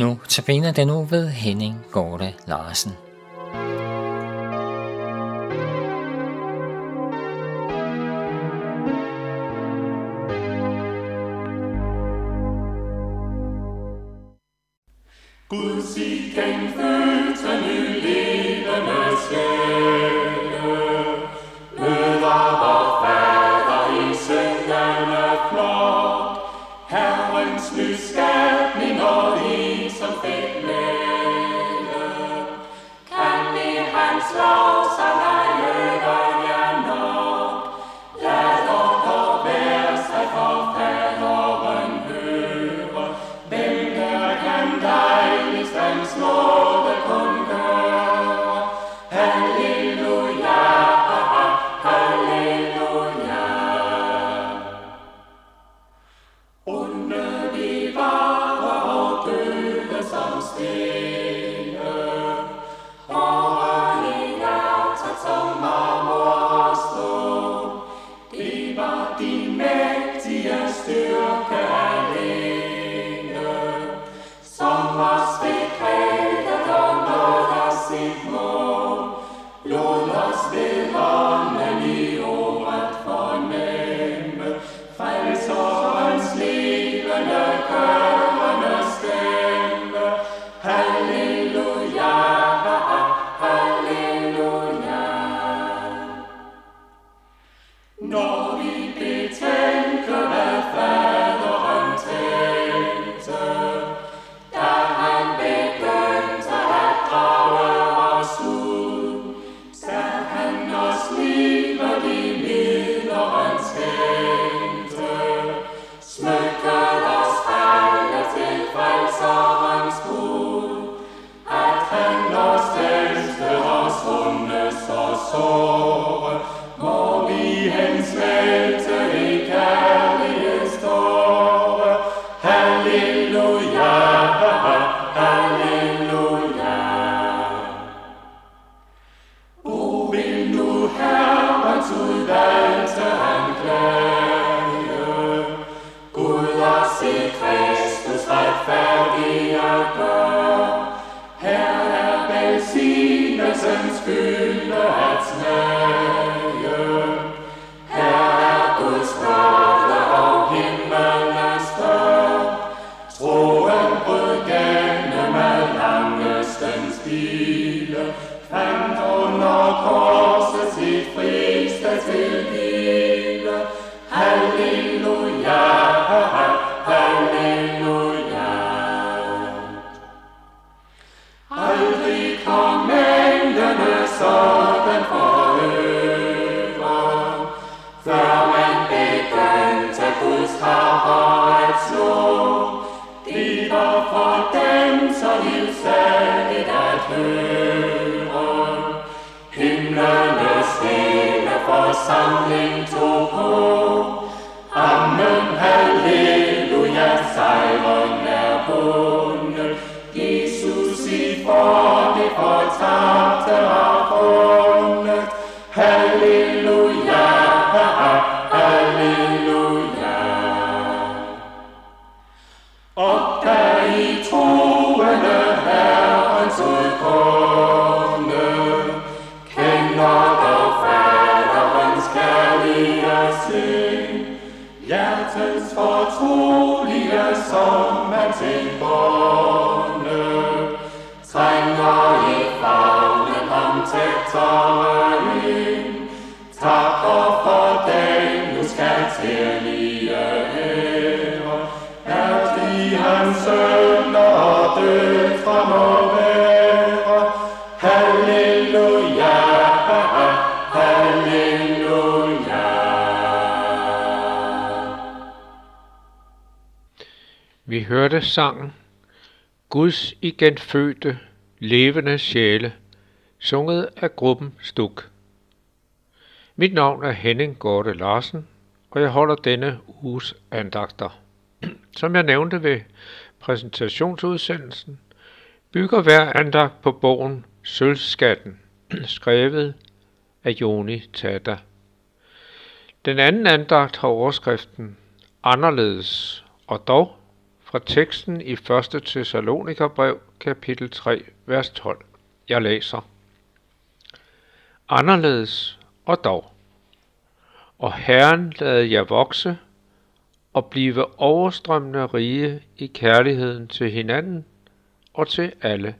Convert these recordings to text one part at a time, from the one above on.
Nu tabiner den nu ved Henning Gorte Larsen. Guds igen fødte ny levende sjæle, møder vor Fader i syndende flok, Herrens lys langestens pile, fandt under korset sit friste til hvile. Halleluja, halleluja. Aldrig kom englene sådan for øre, før man begyndte Guds harper at slå. Det var for dem så livssaligt at høre. Himlenes hele forsamling tog favnen ham tættere ind, takker for den nu skal tillige ære, at i hans sønner og døtre må være. Halleluja, halleluja. Vi hørte sangen Guds igen fødte, levende sjæle, sunget af gruppen Stuk. Mit navn er Henning Gorte Larsen, og jeg holder denne uges andagter. Som jeg nævnte ved præsentationsudsendelsen, bygger hver andagt på bogen Sølvskatten, skrevet af Joni Tata. Den anden andagt har overskriften Anderledes og dog fra teksten i 1. Thessalonikerbrev, kapitel 3, vers 12. Jeg læser. Anderledes og dog. Og Herren lade jer vokse og blive overstrømmende rige i kærligheden til hinanden og til alle.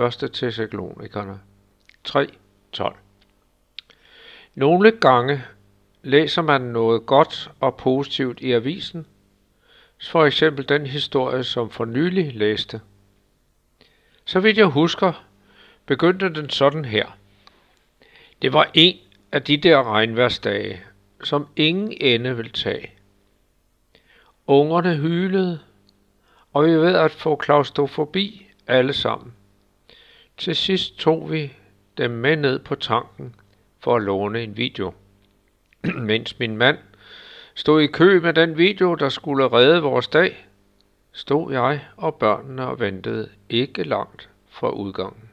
1. Thessalonikerne 3.12 Nogle gange læser man noget godt og positivt i avisen, for eksempel den historie, som for nylig læste. Så vidt jeg husker, begyndte den sådan her. Det var en af de der regnværsdage, som ingen ende vil tage. Ungerne hylede, og vi ved at få klaustrofobi alle sammen. Til sidst tog vi dem med ned på tanken for at låne en video. Mens min mand stod i kø med den video, der skulle redde vores dag, stod jeg og børnene og ventede ikke langt fra udgangen.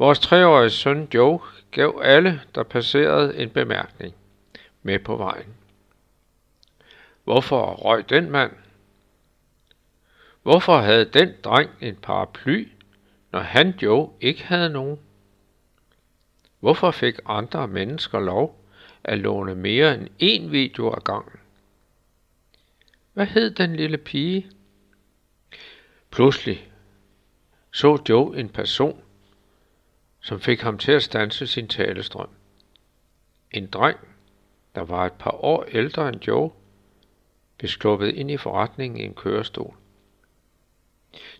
Vores treårige søn Joe gav alle, der passerede, en bemærkning med på vejen. Hvorfor røg den mand? Hvorfor havde den dreng en paraply, når han Joe ikke havde nogen? Hvorfor fik andre mennesker lov at låne mere end én video ad gangen? Hvad hed den lille pige? Pludselig så Joe en person, som fik ham til at stanse sin talestrøm. En dreng, der var et par år ældre end Joe, blev skubbet ind i forretningen i en kørestol.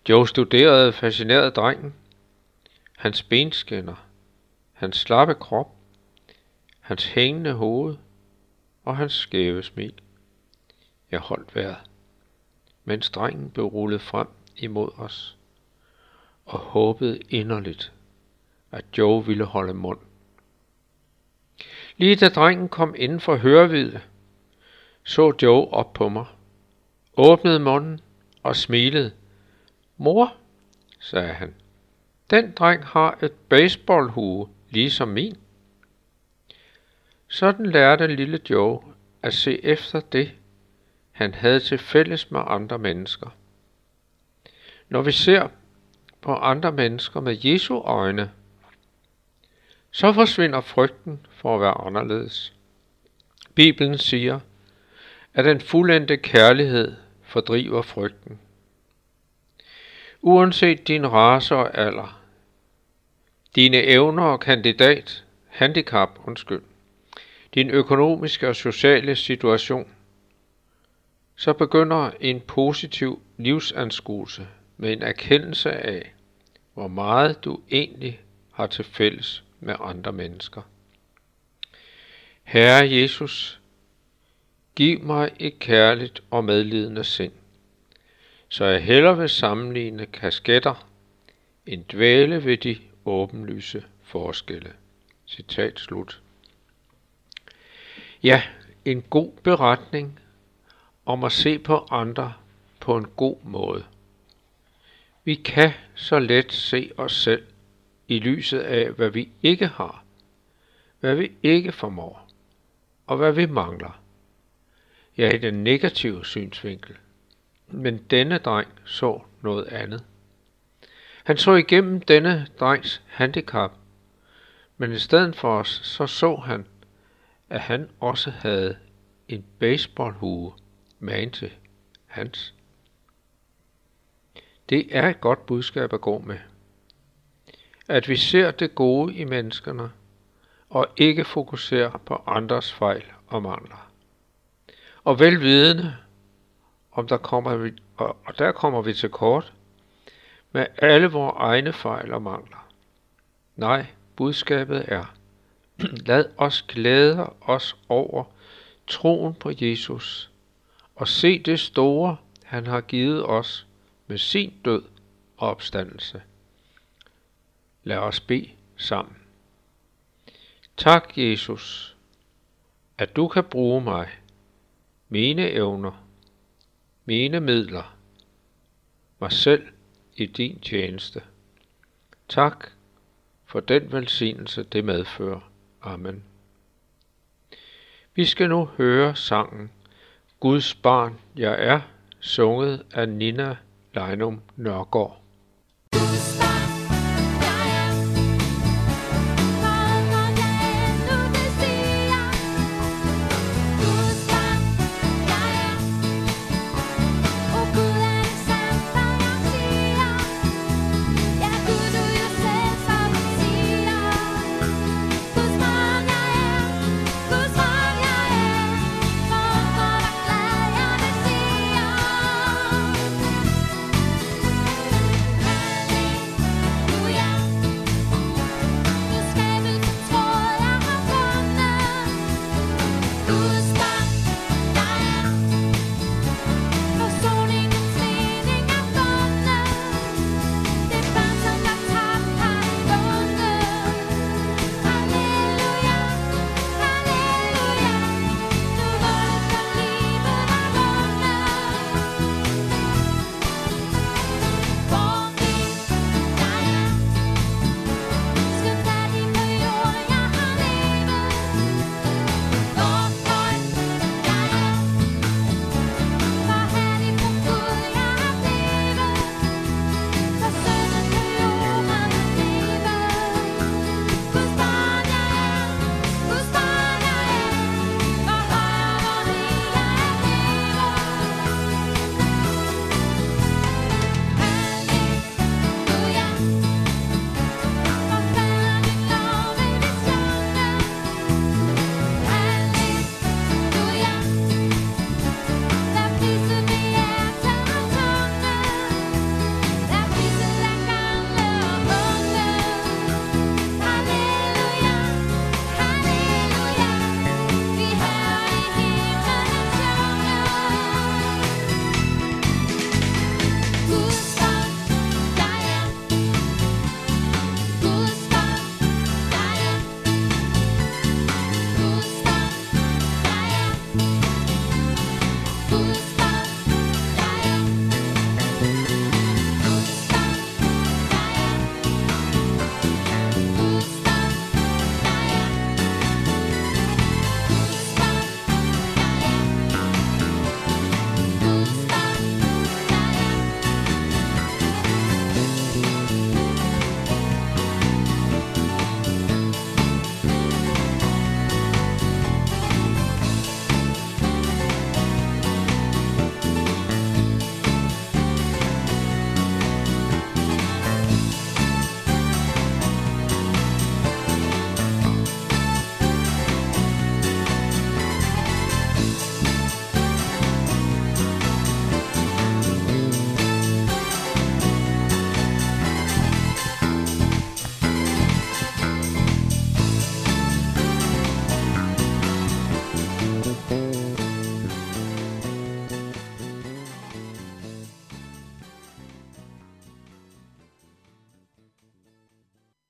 Joe studerede fascineret drengen, hans benskinner, hans slappe krop, hans hængende hoved og hans skæve smil. Jeg holdt vejret, mens drengen blev rullet frem imod os, og håbede inderligt, at Joe ville holde mund. Lige da drengen kom inden for hørevidde, så Joe op på mig, åbnede munden og smilede. Mor, sagde han, den dreng har et baseballhue, ligesom min. Sådan lærte lille Joe at se efter det, han havde til fælles med andre mennesker. Når vi ser på andre mennesker med Jesu øjne, så forsvinder frygten for at være anderledes. Bibelen siger, at den fuldendte kærlighed fordriver frygten. Uanset din race og alder, dine evner og kandidat, handicap, undskyld, din økonomiske og sociale situation, så begynder en positiv livsanskuelse med en erkendelse af, hvor meget du egentlig har til fælles med andre mennesker. Herre Jesus, giv mig et kærligt og medlidende sind, så jeg hellere vil sammenligne kasketter end dvæle ved de åbenlyse forskelle. Citat slut. Ja, en god beretning om at se på andre på en god måde. Vi kan så let se os selv i lyset af, hvad vi ikke har, hvad vi ikke formår, og hvad vi mangler. Ja, i den negative synsvinkel. Men denne dreng så noget andet. Han så igennem denne drengs handicap, men i stedet for os, så så han, at han også havde en baseballhue med til hans. Det er et godt budskab at gå med. At vi ser det gode i menneskerne, og ikke fokuserer på andres fejl og mangler. Og velvidende, om der kommer vi, og der kommer vi til kort, med alle vores egne fejl og mangler. Nej, budskabet er, lad os glæde os over troen på Jesus og se det store, han har givet os med sin død og opstandelse. Lad os bede sammen. Tak, Jesus, at du kan bruge mig, mine evner, mine midler, mig selv i din tjeneste. Tak for den velsignelse, det medfører. Amen. Vi skal nu høre sangen Guds barn, jeg er, sunget af Nina Leinum Nørgaard.